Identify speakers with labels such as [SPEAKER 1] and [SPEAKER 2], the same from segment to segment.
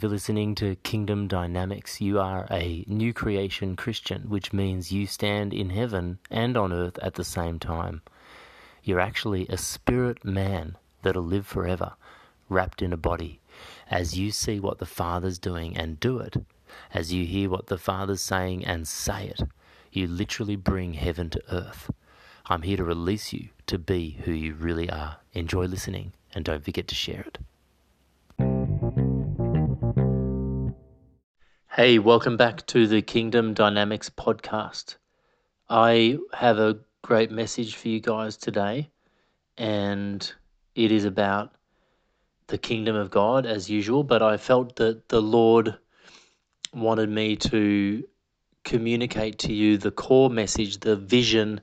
[SPEAKER 1] You for listening to Kingdom Dynamics. You are a new creation Christian, which means you stand in heaven and on earth at the same time. You're actually a spirit man that'll live forever, wrapped in a body. As you see what the Father's doing and do it, as you hear what the Father's saying and say it, you literally bring heaven to earth. I'm here to release you to be who you really are. Enjoy listening and don't forget to share it. Hey, welcome back to the Kingdom Dynamics podcast. I have a great message for you guys today, and it is about the kingdom of God as usual. But I felt that the Lord wanted me to communicate to you the core message, the vision,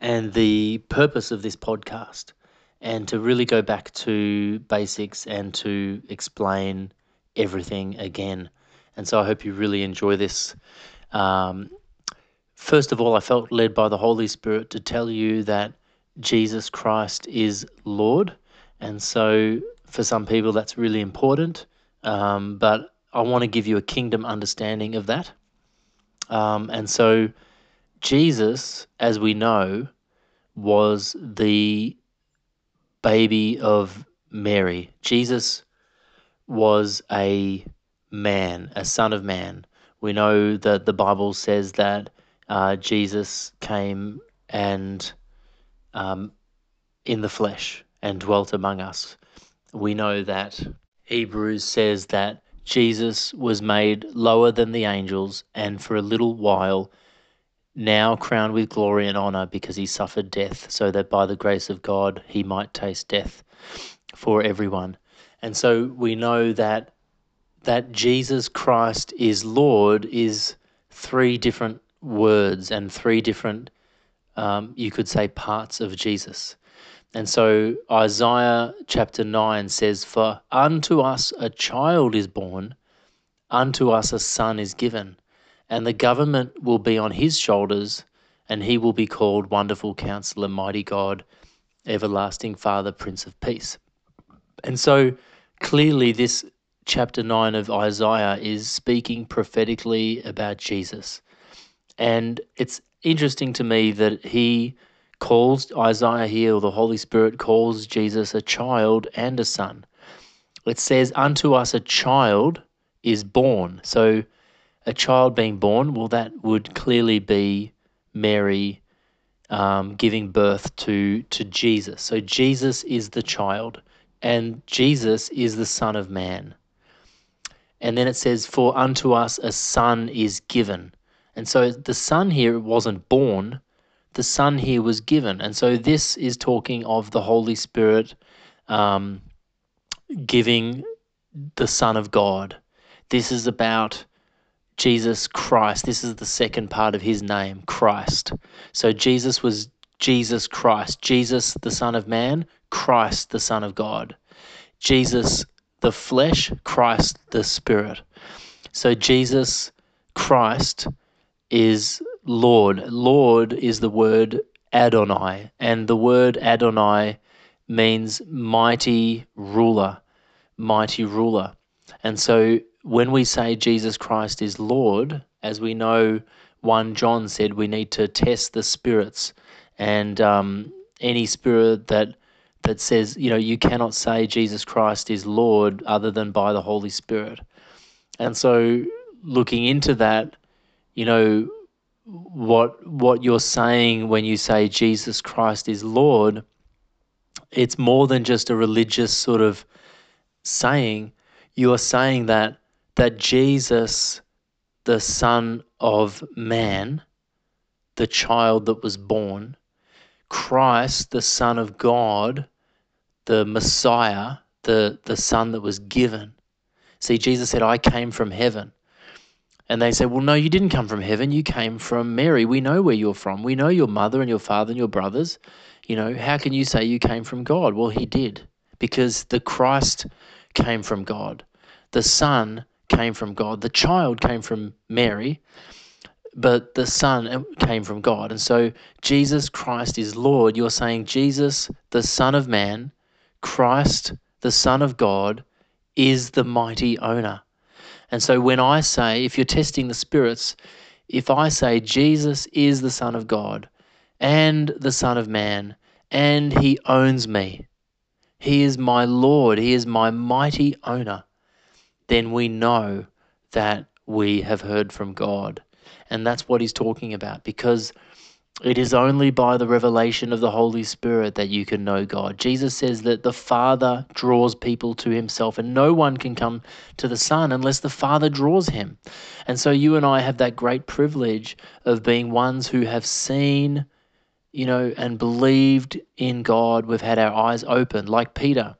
[SPEAKER 1] and the purpose of this podcast, and to really go back to basics and to explain everything again and so I hope you really enjoy this. Um, first of all, I felt led by the Holy Spirit to tell you that Jesus Christ is Lord. And so for some people, that's really important. Um, but I want to give you a kingdom understanding of that. Um, and so Jesus, as we know, was the baby of Mary. Jesus was a man, a son of man. We know that the Bible says that uh, Jesus came and um, in the flesh and dwelt among us. We know that Hebrews says that Jesus was made lower than the angels and for a little while now crowned with glory and honor because he suffered death, so that by the grace of God he might taste death for everyone. And so we know that that Jesus Christ is Lord is three different words and three different, um, you could say, parts of Jesus. And so Isaiah chapter 9 says, For unto us a child is born, unto us a son is given, and the government will be on his shoulders, and he will be called Wonderful Counselor, Mighty God, Everlasting Father, Prince of Peace. And so clearly, this chapter 9 of Isaiah is speaking prophetically about Jesus. And it's interesting to me that he calls Isaiah here, or the Holy Spirit calls Jesus a child and a son. It says, Unto us a child is born. So, a child being born, well, that would clearly be Mary um, giving birth to, to Jesus. So, Jesus is the child, and Jesus is the Son of Man. And then it says, For unto us a son is given. And so the son here wasn't born, the son here was given. And so this is talking of the Holy Spirit um, giving the Son of God. This is about Jesus Christ. This is the second part of his name, Christ. So Jesus was Jesus Christ. Jesus, the Son of Man, Christ, the Son of God. Jesus the flesh, Christ the Spirit. So Jesus Christ is Lord. Lord is the word Adonai, and the word Adonai means mighty ruler, mighty ruler. And so when we say Jesus Christ is Lord, as we know, 1 John said we need to test the spirits, and um, any spirit that that says, you know, you cannot say Jesus Christ is Lord other than by the Holy Spirit. And so looking into that, you know, what what you're saying when you say Jesus Christ is Lord, it's more than just a religious sort of saying. You are saying that that Jesus, the Son of Man, the child that was born, Christ, the Son of God, the Messiah, the, the Son that was given. See, Jesus said, I came from heaven. And they said, Well, no, you didn't come from heaven. You came from Mary. We know where you're from. We know your mother and your father and your brothers. You know, how can you say you came from God? Well, he did, because the Christ came from God. The Son came from God. The child came from Mary but the Son came from God. And so Jesus Christ is Lord. You're saying Jesus, the Son of Man, Christ, the Son of God, is the mighty owner. And so when I say, if you're testing the spirits, if I say Jesus is the Son of God and the Son of Man, and he owns me, he is my Lord, he is my mighty owner, then we know that we have heard from God. And that's what he's talking about because it is only by the revelation of the Holy Spirit that you can know God. Jesus says that the Father draws people to himself, and no one can come to the Son unless the Father draws him. And so you and I have that great privilege of being ones who have seen, you know, and believed in God. We've had our eyes open, like Peter,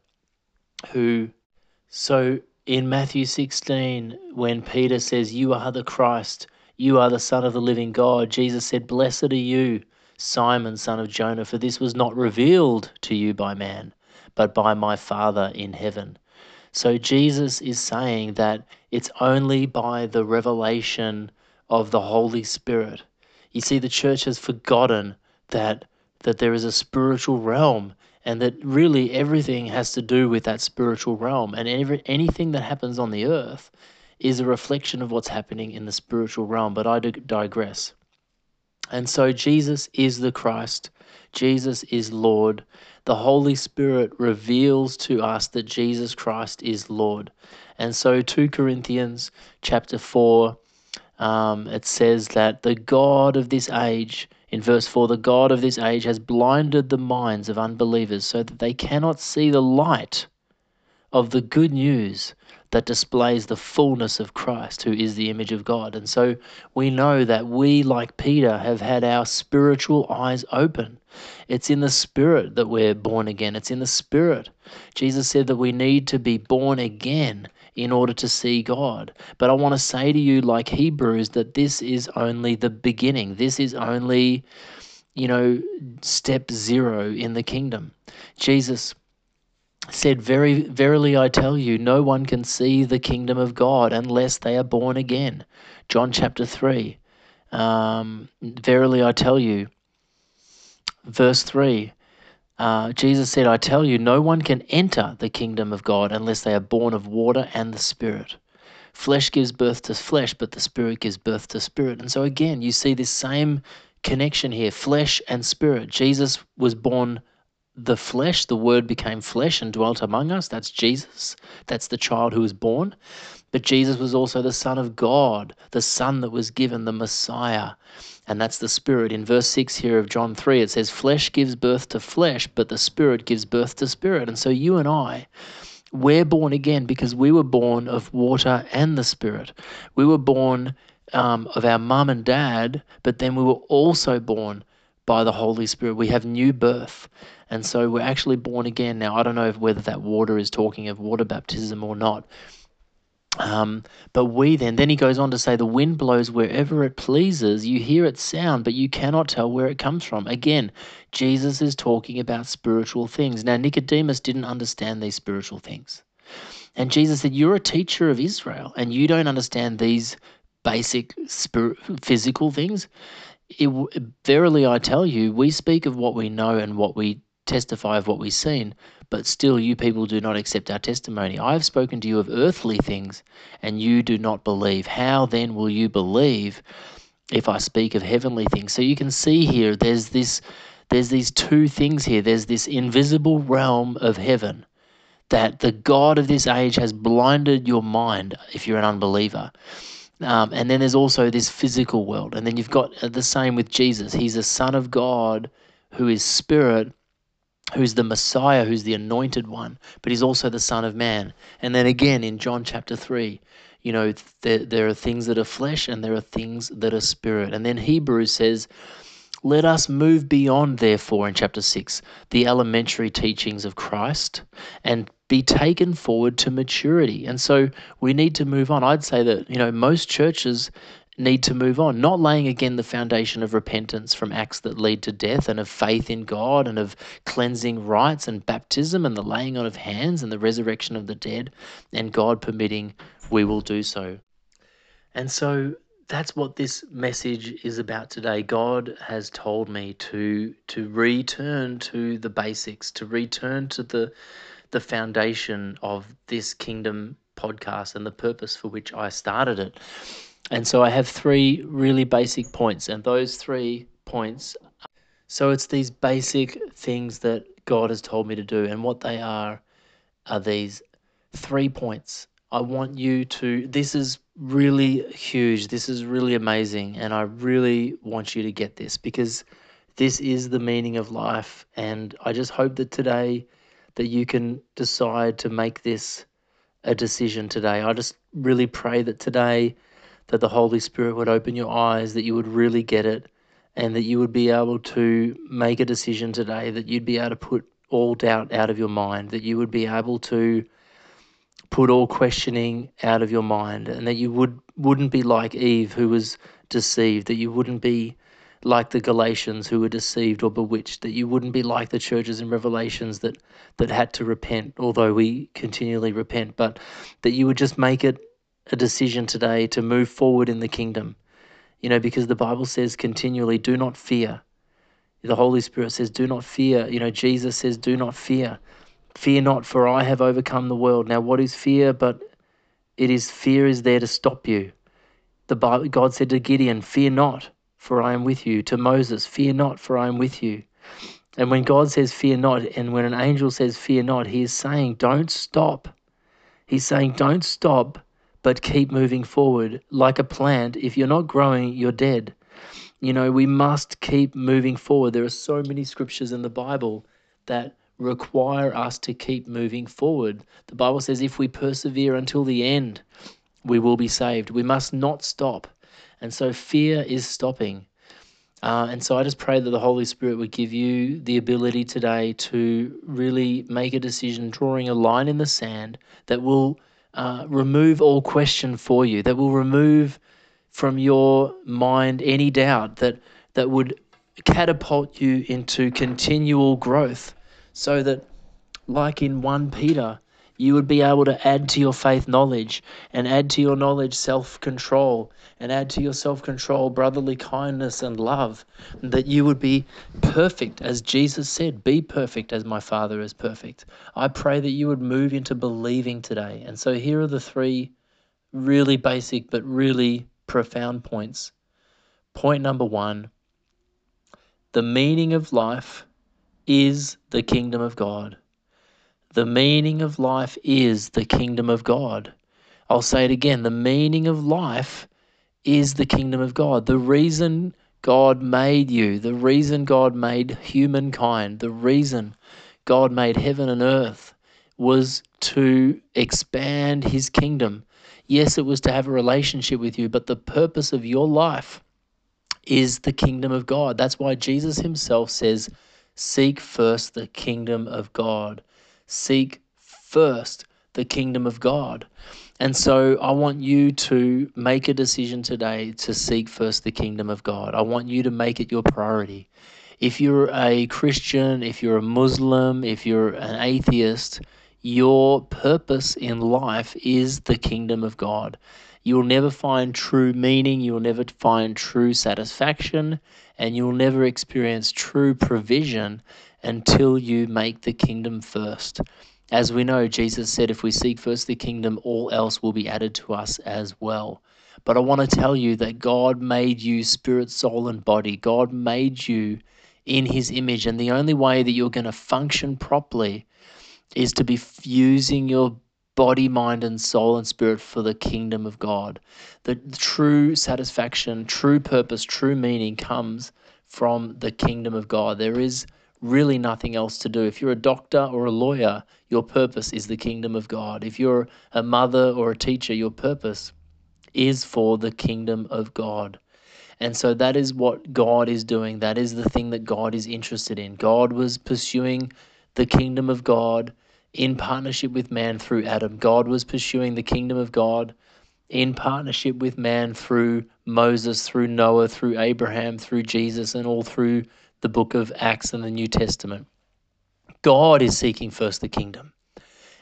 [SPEAKER 1] who. So in Matthew 16, when Peter says, You are the Christ, you are the Son of the living God. Jesus said, Blessed are you, Simon, son of Jonah, for this was not revealed to you by man, but by my Father in heaven. So Jesus is saying that it's only by the revelation of the Holy Spirit. You see, the church has forgotten that that there is a spiritual realm and that really everything has to do with that spiritual realm and every, anything that happens on the earth is a reflection of what's happening in the spiritual realm, but I digress. And so Jesus is the Christ, Jesus is Lord. The Holy Spirit reveals to us that Jesus Christ is Lord. And so 2 Corinthians chapter 4 um, it says that the God of this age, in verse 4, the God of this age has blinded the minds of unbelievers so that they cannot see the light of the good news that displays the fullness of Christ, who is the image of God. And so we know that we, like Peter, have had our spiritual eyes open. It's in the Spirit that we're born again. It's in the Spirit. Jesus said that we need to be born again in order to see God. But I want to say to you, like Hebrews, that this is only the beginning. This is only, you know, step zero in the kingdom. Jesus said, Very verily I tell you, no one can see the kingdom of God unless they are born again. John chapter 3. Um, verily I tell you, verse 3. Uh, Jesus said, I tell you, no one can enter the kingdom of God unless they are born of water and the Spirit. Flesh gives birth to flesh, but the Spirit gives birth to spirit. And so, again, you see this same connection here flesh and spirit. Jesus was born the flesh, the word became flesh and dwelt among us. That's Jesus. That's the child who was born. But Jesus was also the Son of God, the Son that was given, the Messiah. And that's the Spirit. In verse 6 here of John 3, it says, Flesh gives birth to flesh, but the Spirit gives birth to spirit. And so you and I, we're born again because we were born of water and the Spirit. We were born um, of our mum and dad, but then we were also born by the Holy Spirit. We have new birth. And so we're actually born again. Now, I don't know whether that water is talking of water baptism or not. Um, but we then, then he goes on to say, the wind blows wherever it pleases. You hear its sound, but you cannot tell where it comes from. Again, Jesus is talking about spiritual things. Now, Nicodemus didn't understand these spiritual things. And Jesus said, You're a teacher of Israel, and you don't understand these basic spirit, physical things. It, verily, I tell you, we speak of what we know and what we testify of what we've seen, but still you people do not accept our testimony. I have spoken to you of earthly things, and you do not believe. How then will you believe if I speak of heavenly things? So you can see here there's this there's these two things here. There's this invisible realm of heaven that the God of this age has blinded your mind if you're an unbeliever. Um, and then there's also this physical world. And then you've got the same with Jesus. He's a son of God who is spirit who's the Messiah, who's the anointed one, but he's also the Son of Man. And then again in John chapter 3, you know, there, there are things that are flesh and there are things that are spirit. And then Hebrews says, let us move beyond, therefore, in chapter 6, the elementary teachings of Christ and be taken forward to maturity. And so we need to move on. I'd say that, you know, most churches need to move on, not laying again the foundation of repentance from acts that lead to death and of faith in God and of cleansing rites and baptism and the laying on of hands and the resurrection of the dead, and God permitting, we will do so. And so that's what this message is about today. God has told me to to return to the basics, to return to the the foundation of this kingdom podcast and the purpose for which I started it. And so I have three really basic points, and those three points. So it's these basic things that God has told me to do, and what they are are these three points. I want you to, this is really huge. This is really amazing. And I really want you to get this because this is the meaning of life. And I just hope that today that you can decide to make this a decision today. I just really pray that today that the Holy Spirit would open your eyes, that you would really get it, and that you would be able to make a decision today, that you'd be able to put all doubt out of your mind, that you would be able to put all questioning out of your mind, and that you would wouldn't be like Eve who was deceived, that you wouldn't be like the Galatians who were deceived or bewitched, that you wouldn't be like the churches in Revelations that, that had to repent, although we continually repent, but that you would just make it a decision today to move forward in the kingdom. You know, because the Bible says continually, do not fear. The Holy Spirit says, do not fear. You know, Jesus says, do not fear. Fear not, for I have overcome the world. Now, what is fear? But it is fear is there to stop you. The Bible, God said to Gideon, Fear not, for I am with you. To Moses, Fear not, for I am with you. And when God says, Fear not, and when an angel says, Fear not, he is saying, Don't stop. He's saying, Don't stop, but keep moving forward. Like a plant, if you're not growing, you're dead. You know, we must keep moving forward. There are so many scriptures in the Bible that require us to keep moving forward. The Bible says, If we persevere until the end, we will be saved. We must not stop. And so fear is stopping. Uh, and so I just pray that the Holy Spirit would give you the ability today to really make a decision, drawing a line in the sand that will uh, remove all question for you, that will remove from your mind any doubt, that, that would catapult you into continual growth, so that, like in 1 Peter, you would be able to add to your faith knowledge and add to your knowledge self control and add to your self control brotherly kindness and love. That you would be perfect, as Jesus said, be perfect as my Father is perfect. I pray that you would move into believing today. And so here are the three really basic but really profound points. Point number one the meaning of life is the kingdom of God. The meaning of life is the kingdom of God. I'll say it again the meaning of life is the kingdom of God. The reason God made you, the reason God made humankind, the reason God made heaven and earth was to expand his kingdom. Yes, it was to have a relationship with you, but the purpose of your life is the kingdom of God. That's why Jesus himself says, Seek first the kingdom of God seek first the kingdom of God. And so I want you to make a decision today to seek first the kingdom of God. I want you to make it your priority. If you're a Christian, if you're a Muslim, if you're an atheist, your purpose in life is the kingdom of God. You'll never find true meaning, you'll never find true satisfaction, and you'll never experience true provision until you make the kingdom first. As we know, Jesus said, if we seek first the kingdom, all else will be added to us as well. But I want to tell you that God made you spirit, soul, and body. God made you in his image. And the only way that you're going to function properly is to be fusing your body, mind, and soul and spirit for the kingdom of God. The true satisfaction, true purpose, true meaning comes from the kingdom of God. There is really nothing else to do. If you're a doctor or a lawyer, your purpose is the kingdom of God. If you're a mother or a teacher, your purpose is for the kingdom of God. And so that is what God is doing. That is the thing that God is interested in. God was pursuing the kingdom of God in partnership with man through Adam. God was pursuing the kingdom of God in partnership with man through Moses, through Noah, through Abraham, through Jesus, and all through the book of Acts and the New Testament. God is seeking first the kingdom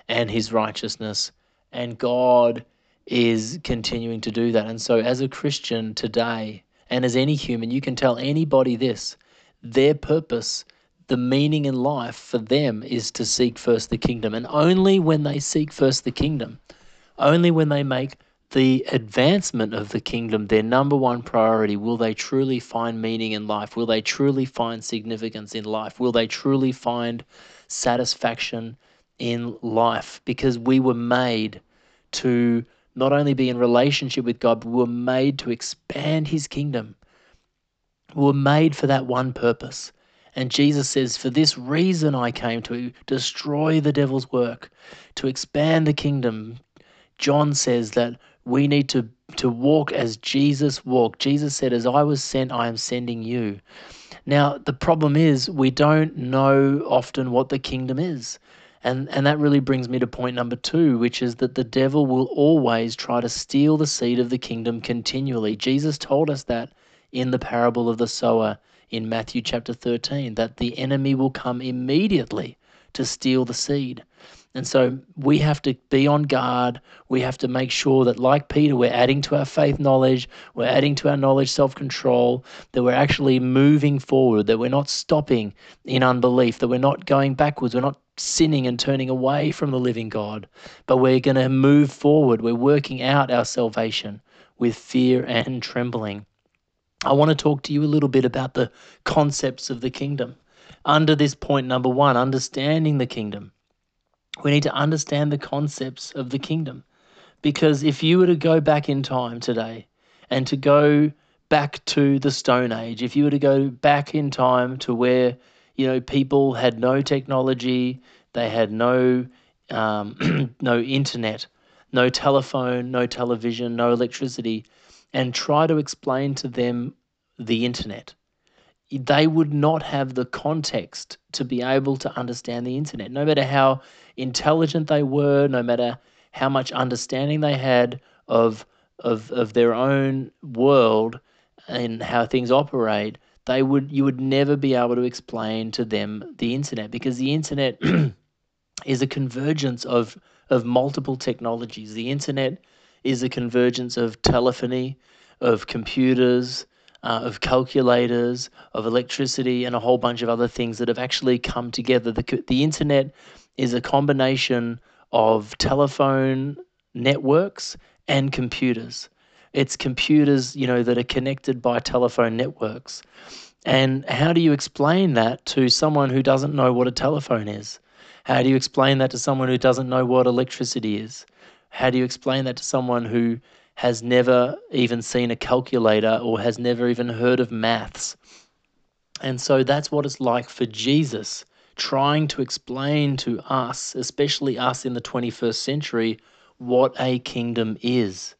[SPEAKER 1] and his righteousness, and God is continuing to do that. And so, as a Christian today, and as any human, you can tell anybody this their purpose, the meaning in life for them is to seek first the kingdom. And only when they seek first the kingdom, Only when they make the advancement of the kingdom their number one priority will they truly find meaning in life. Will they truly find significance in life? Will they truly find satisfaction in life? Because we were made to not only be in relationship with God, but we were made to expand his kingdom. We were made for that one purpose. And Jesus says, For this reason I came to destroy the devil's work, to expand the kingdom. John says that we need to, to walk as Jesus walked. Jesus said, As I was sent, I am sending you. Now, the problem is we don't know often what the kingdom is. And, and that really brings me to point number two, which is that the devil will always try to steal the seed of the kingdom continually. Jesus told us that in the parable of the sower in Matthew chapter 13 that the enemy will come immediately to steal the seed. And so we have to be on guard. We have to make sure that, like Peter, we're adding to our faith knowledge, we're adding to our knowledge self control, that we're actually moving forward, that we're not stopping in unbelief, that we're not going backwards, we're not sinning and turning away from the living God, but we're going to move forward. We're working out our salvation with fear and trembling. I want to talk to you a little bit about the concepts of the kingdom. Under this point, number one, understanding the kingdom. We need to understand the concepts of the kingdom. Because if you were to go back in time today and to go back to the Stone Age, if you were to go back in time to where, you know, people had no technology, they had no um, no internet, no telephone, no television, no electricity, and try to explain to them the internet. They would not have the context to be able to understand the internet, no matter how intelligent they were, no matter how much understanding they had of of of their own world and how things operate, they would you would never be able to explain to them the internet because the internet is a convergence of of multiple technologies. The internet is a convergence of telephony, of computers, uh, of calculators, of electricity, and a whole bunch of other things that have actually come together. The, the internet is a combination of telephone networks and computers. It's computers, you know, that are connected by telephone networks. And how do you explain that to someone who doesn't know what a telephone is? How do you explain that to someone who doesn't know what electricity is? How do you explain that to someone who has never even seen a calculator or has never even heard of maths? And so that's what it's like for Jesus trying to explain to us, especially us in the 21st century, what a kingdom is.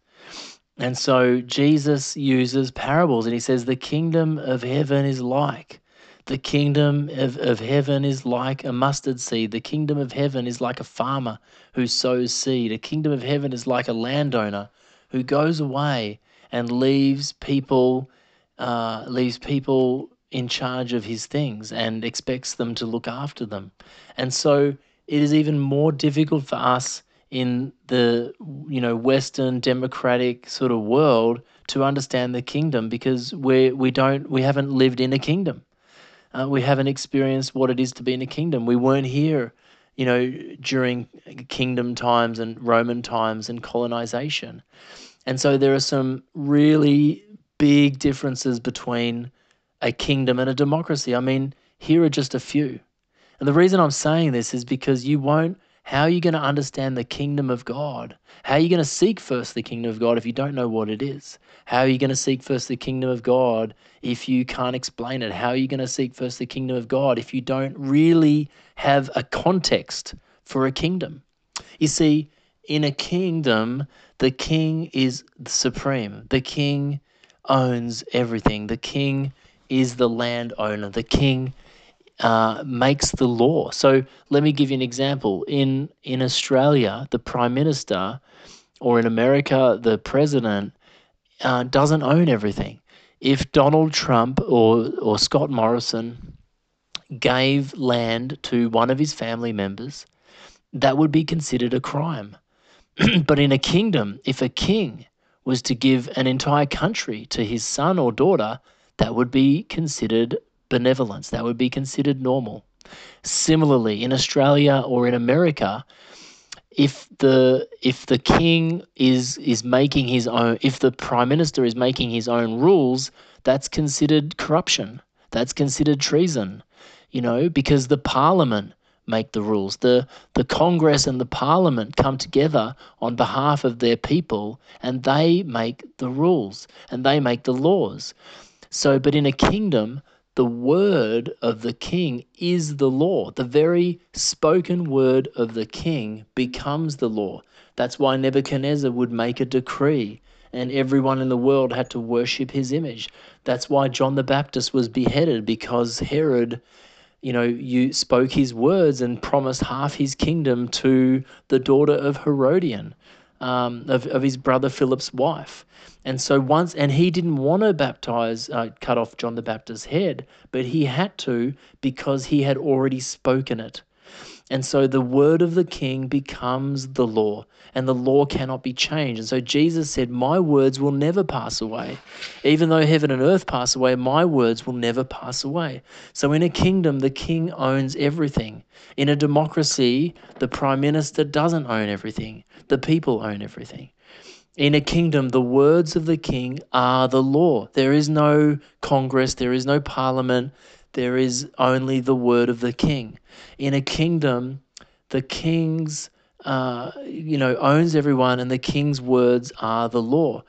[SPEAKER 1] And so Jesus uses parables and he says, The kingdom of heaven is like. The kingdom of, of heaven is like a mustard seed. The kingdom of heaven is like a farmer who sows seed. A kingdom of heaven is like a landowner who goes away and leaves people uh, leaves people in charge of his things and expects them to look after them. And so it is even more difficult for us in the you know western democratic sort of world to understand the kingdom because we we don't we haven't lived in a kingdom uh, we haven't experienced what it is to be in a kingdom. We weren't here, you know, during kingdom times and Roman times and colonization. And so there are some really big differences between a kingdom and a democracy. I mean, here are just a few. And the reason I'm saying this is because you won't how are you going to understand the kingdom of God? How are you going to seek first the kingdom of God if you don't know what it is? How are you going to seek first the kingdom of God if you can't explain it? How are you going to seek first the kingdom of God if you don't really have a context for a kingdom? You see, in a kingdom, the king is supreme. The king owns everything. The king is the landowner. The king uh, makes the law. So let me give you an example. In in Australia, the prime minister, or in America, the president, uh, doesn't own everything. If Donald Trump or or Scott Morrison gave land to one of his family members, that would be considered a crime. but in a kingdom, if a king was to give an entire country to his son or daughter, that would be considered benevolence. That would be considered normal. Similarly, in Australia or in America, if the if the king is is making his own if the prime minister is making his own rules that's considered corruption that's considered treason you know because the parliament make the rules the the congress and the parliament come together on behalf of their people and they make the rules and they make the laws so but in a kingdom the word of the king is the law. The very spoken word of the king becomes the law. That's why Nebuchadnezzar would make a decree and everyone in the world had to worship his image. That's why John the Baptist was beheaded because Herod, you know, you spoke his words and promised half his kingdom to the daughter of Herodias, um, of, of his brother Philip's wife. And so once, and he didn't want to baptize, uh, cut off John the Baptist's head, but he had to because he had already spoken it. And so the word of the king becomes the law, and the law cannot be changed. And so Jesus said, My words will never pass away. Even though heaven and earth pass away, my words will never pass away. So in a kingdom, the king owns everything. In a democracy, the prime minister doesn't own everything, the people own everything. In a kingdom, the words of the king are the law. There is no Congress, there is no parliament, there is only the word of the king. In a kingdom, the king's uh, you know owns everyone, and the king's words are the law.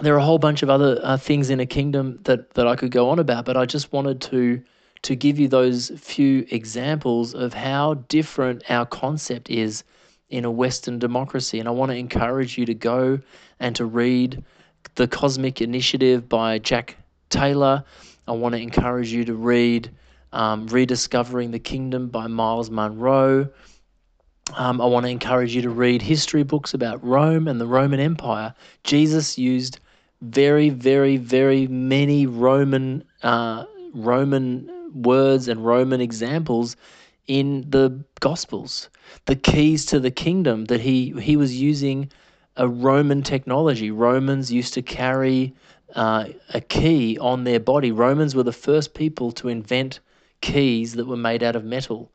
[SPEAKER 1] There are a whole bunch of other uh, things in a kingdom that that I could go on about, but I just wanted to to give you those few examples of how different our concept is in a Western democracy. And I want to encourage you to go and to read The Cosmic Initiative by Jack Taylor. I want to encourage you to read um, Rediscovering the Kingdom by Myles Munroe. Um, I want to encourage you to read history books about Rome and the Roman Empire. Jesus used very, very, very many Roman uh, Roman words and Roman examples in the Gospels. The keys to the kingdom that he he was using a Roman technology. Romans used to carry uh, a key on their body. Romans were the first people to invent keys that were made out of metal.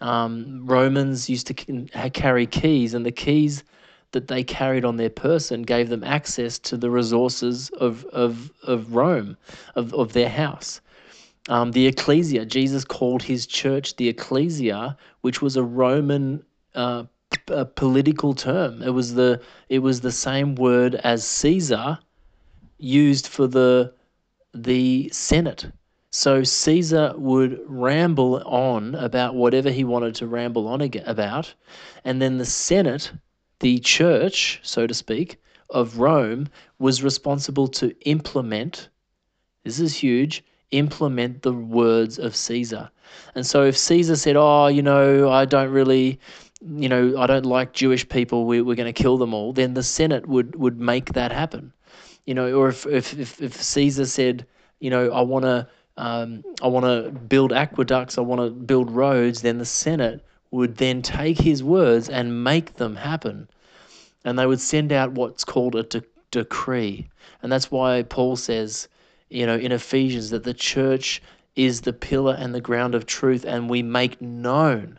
[SPEAKER 1] Um, Romans used to carry keys, and the keys that they carried on their person gave them access to the resources of, of, of Rome, of, of their house. Um, the ecclesia, Jesus called his church the ecclesia, which was a Roman uh, a political term. It was the it was the same word as Caesar used for the the Senate. So Caesar would ramble on about whatever he wanted to ramble on about, and then the Senate, the church, so to speak, of Rome was responsible to implement. This is huge implement the words of Caesar. And so if Caesar said, Oh, you know, I don't really, you know, I don't like Jewish people, we, we're going to kill them all, then the Senate would, would make that happen. You know, or if, if, if, Caesar said, you know, I want to. Um, I want to build aqueducts, I want to build roads, then the Senate would then take his words and make them happen. And they would send out what's called a de- decree. And that's why Paul says, you know, in Ephesians that the church is the pillar and the ground of truth, and we make known,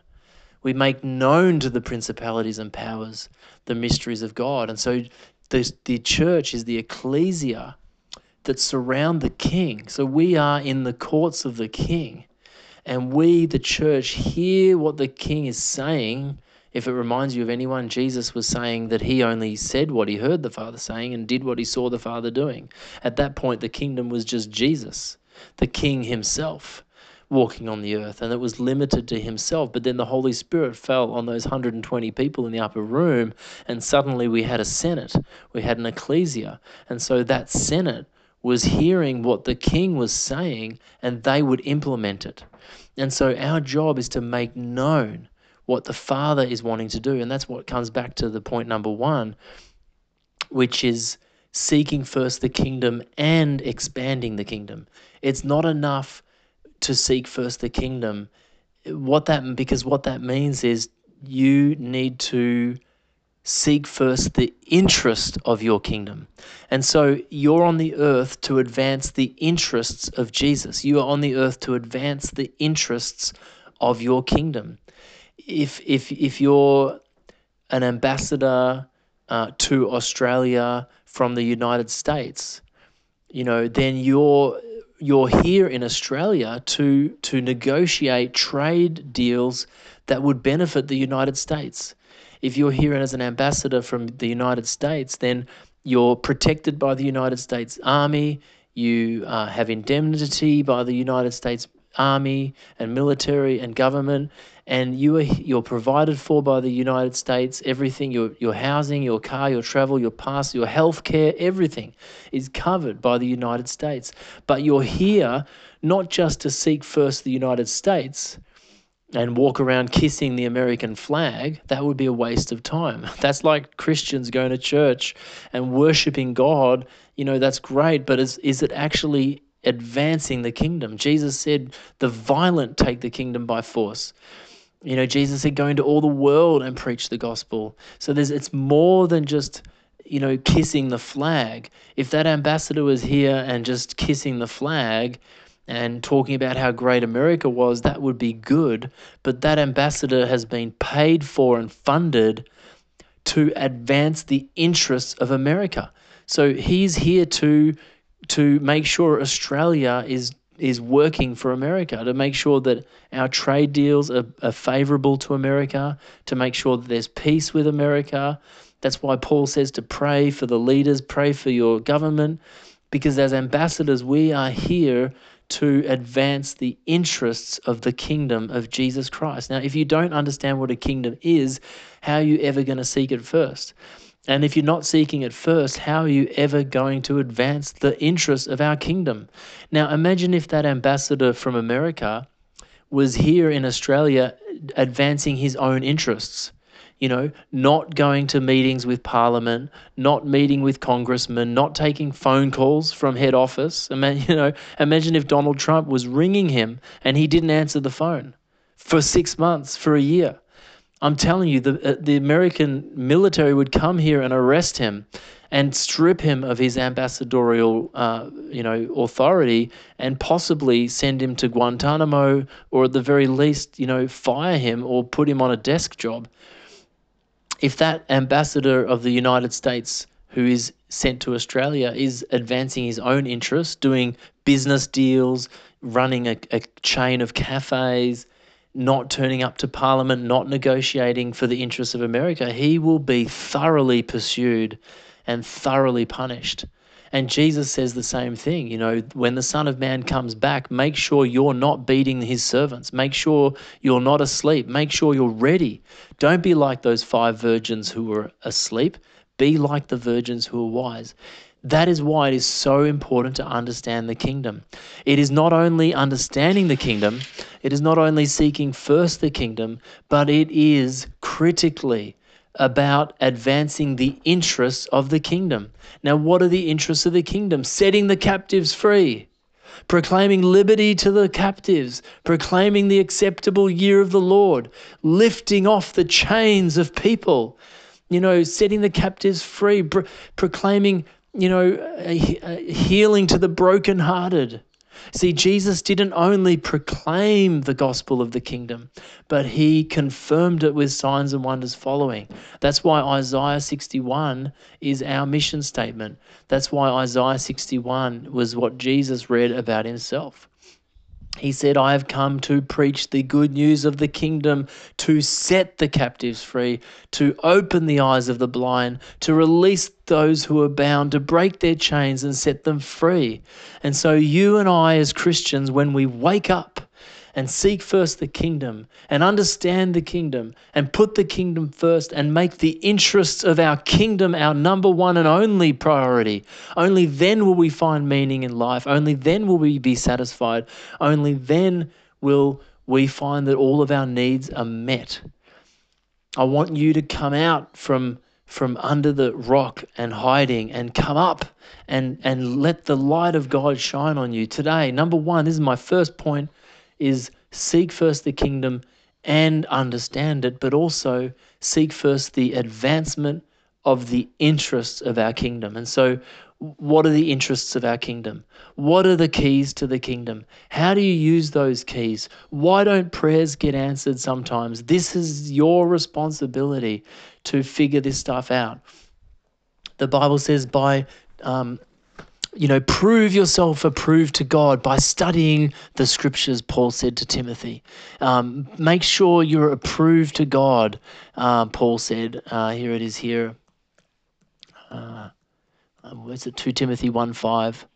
[SPEAKER 1] we make known to the principalities and powers the mysteries of God. And so the, the church is the ecclesia that surround the king. So we are in the courts of the king. And we, the church, hear what the king is saying if it reminds you of anyone, Jesus was saying that he only said what he heard the Father saying and did what he saw the Father doing. At that point, the kingdom was just Jesus, the King himself, walking on the earth, and it was limited to himself. But then the Holy Spirit fell on those 120 people in the upper room, and suddenly we had a Senate, we had an ecclesia. And so that Senate was hearing what the king was saying and they would implement it. And so our job is to make known what the Father is wanting to do. And that's what comes back to the point number one, which is seeking first the kingdom and expanding the kingdom. It's not enough to seek first the kingdom. What that because what that means is you need to seek first the interest of your kingdom. And so you're on the earth to advance the interests of Jesus. You are on the earth to advance the interests of your kingdom if if if you're an ambassador uh, to Australia from the United States, you know, then you're you're here in Australia to to negotiate trade deals that would benefit the United States. If you're here as an ambassador from the United States, then you're protected by the United States Army. You uh, have indemnity by the United States Army and military and government, and you are you're provided for by the United States. Everything your your housing, your car, your travel, your pass, your health care, everything is covered by the United States. But you're here not just to seek first the United States and walk around kissing the American flag, that would be a waste of time. That's like Christians going to church and worshiping God. You know, that's great, but is, is it actually advancing the kingdom? Jesus said, the violent take the kingdom by force. You know, Jesus said, go into all the world and preach the gospel. So there's it's more than just you know, kissing the flag. If that ambassador was here and just kissing the flag, and talking about how great America was, that would be good. But that ambassador has been paid for and funded to advance the interests of America. So he's here to to make sure Australia is is working for America, to make sure that our trade deals are, are favorable to America, to make sure that there's peace with America. That's why Paul says to pray for the leaders, pray for your government, because as ambassadors, we are here to advance the interests of the kingdom of Jesus Christ. Now, if you don't understand what a kingdom is, how are you ever going to seek it first? And if you're not seeking it first, how are you ever going to advance the interests of our kingdom? Now, imagine if that ambassador from America was here in Australia advancing his own interests you know, not going to meetings with Parliament, not meeting with congressmen, not taking phone calls from head office. I mean, you know, imagine if Donald Trump was ringing him and he didn't answer the phone for six months, for a year. I'm telling you, the uh, the American military would come here and arrest him, and strip him of his ambassadorial, uh, you know, authority, and possibly send him to Guantanamo, or at the very least, you know, fire him or put him on a desk job. If that ambassador of the United States who is sent to Australia is advancing his own interests, doing business deals, running a, a chain of cafes, not turning up to Parliament, not negotiating for the interests of America, he will be thoroughly pursued and thoroughly punished. And Jesus says the same thing. You know, when the Son of Man comes back, make sure you're not beating his servants. Make sure you're not asleep. Make sure you're ready. Don't be like those five virgins who were asleep. Be like the virgins who are wise. That is why it is so important to understand the kingdom. It is not only understanding the kingdom, it is not only seeking first the kingdom, but it is critically about advancing the interests of the kingdom. Now, what are the interests of the kingdom? Setting the captives free, proclaiming liberty to the captives, proclaiming the acceptable year of the Lord, lifting off the chains of people, you know, setting the captives free, pro- proclaiming, you know, a, a healing to the brokenhearted See, Jesus didn't only proclaim the gospel of the kingdom, but he confirmed it with signs and wonders following. That's why Isaiah 61 is our mission statement. That's why Isaiah 61 was what Jesus read about himself. He said, I have come to preach the good news of the kingdom, to set the captives free, to open the eyes of the blind, to release those who are bound, to break their chains and set them free. And so, you and I, as Christians, when we wake up, and seek first the kingdom and understand the kingdom and put the kingdom first and make the interests of our kingdom our number one and only priority. Only then will we find meaning in life. Only then will we be satisfied. Only then will we find that all of our needs are met. I want you to come out from from under the rock and hiding and come up and and let the light of God shine on you today. Number 1, this is my first point is seek first the kingdom and understand it, but also seek first the advancement of the interests of our kingdom. And so what are the interests of our kingdom? What are the keys to the kingdom? How do you use those keys? Why don't prayers get answered sometimes? This is your responsibility to figure this stuff out. The Bible says, by um, you know, prove yourself approved to God by studying the scriptures, Paul said to Timothy. Um, make sure you're approved to God, uh, Paul said. Uh, here it is here. Uh, um, where's it? 2 Timothy 1 5.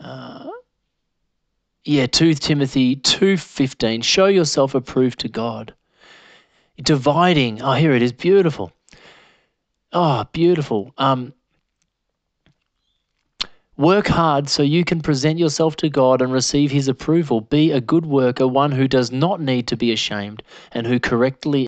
[SPEAKER 1] Uh, yeah, 2 Timothy 2.15. Show yourself approved to God. Dividing. Oh, here it is. Beautiful. Oh, beautiful. Um, Work hard so you can present yourself to God and receive His approval. Be a good worker, one who does not need to be ashamed and who correctly